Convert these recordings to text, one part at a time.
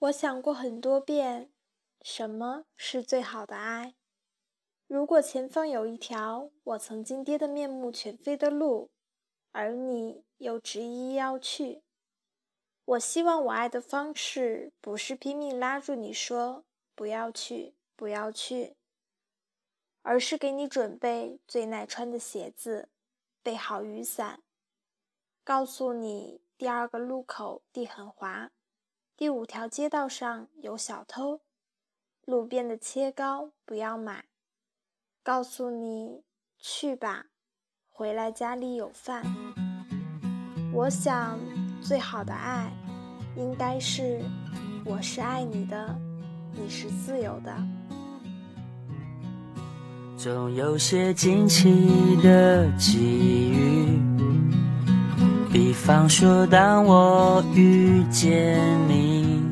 我想过很多遍，什么是最好的爱？如果前方有一条我曾经跌得面目全非的路，而你又执意要去，我希望我爱的方式不是拼命拉住你说不要去，不要去，而是给你准备最耐穿的鞋子，备好雨伞，告诉你第二个路口地很滑。第五条街道上有小偷，路边的切糕不要买。告诉你去吧，回来家里有饭。我想最好的爱，应该是我是爱你的，你是自由的。总有些惊奇的际遇。比方说，当我遇见你，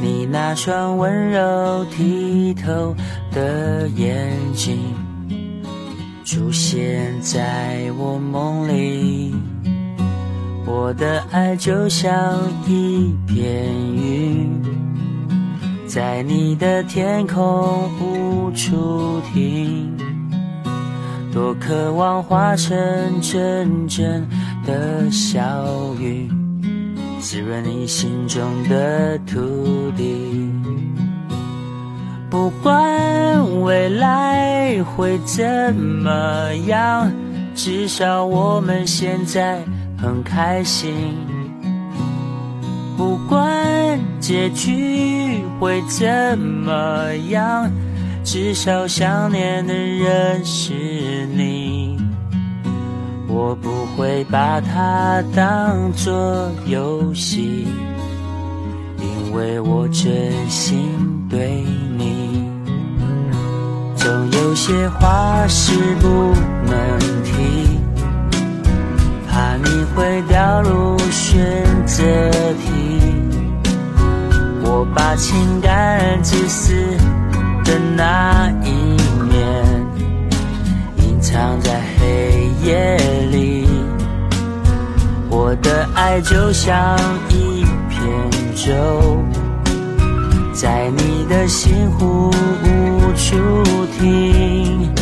你那双温柔剔透的眼睛出现在我梦里，我的爱就像一片云，在你的天空无处停，多渴望化成真正。的小雨，滋润你心中的土地。不管未来会怎么样，至少我们现在很开心。不管结局会怎么样，至少想念的人是你。不会把它当作游戏，因为我真心对你。总有些话是不能提，怕你会掉入选择题。我把情感自私我的爱就像一片舟，在你的心湖无处停，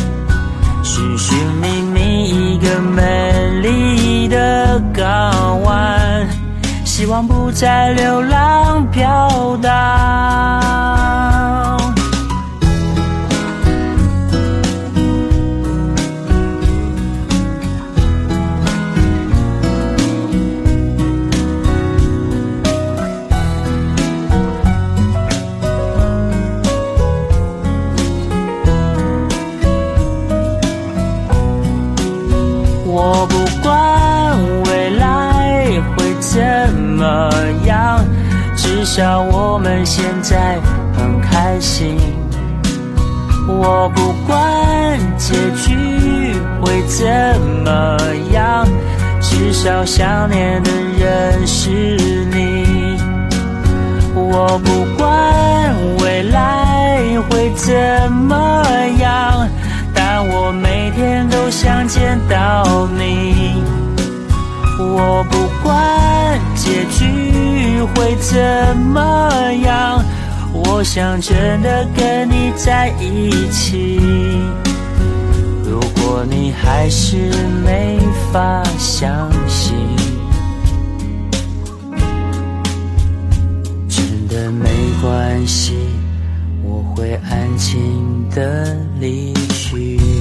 寻寻觅觅一个美丽的港湾，希望不再流浪飘荡。我不管未来会怎么样至少我们现在很开心。我不管结局会怎么样，至少想念的人是你。我不管未来会怎么见到你。我不管结局会怎么样，我想真的跟你在一起。如果你还是没法相信，真的没关系，我会安静的离去。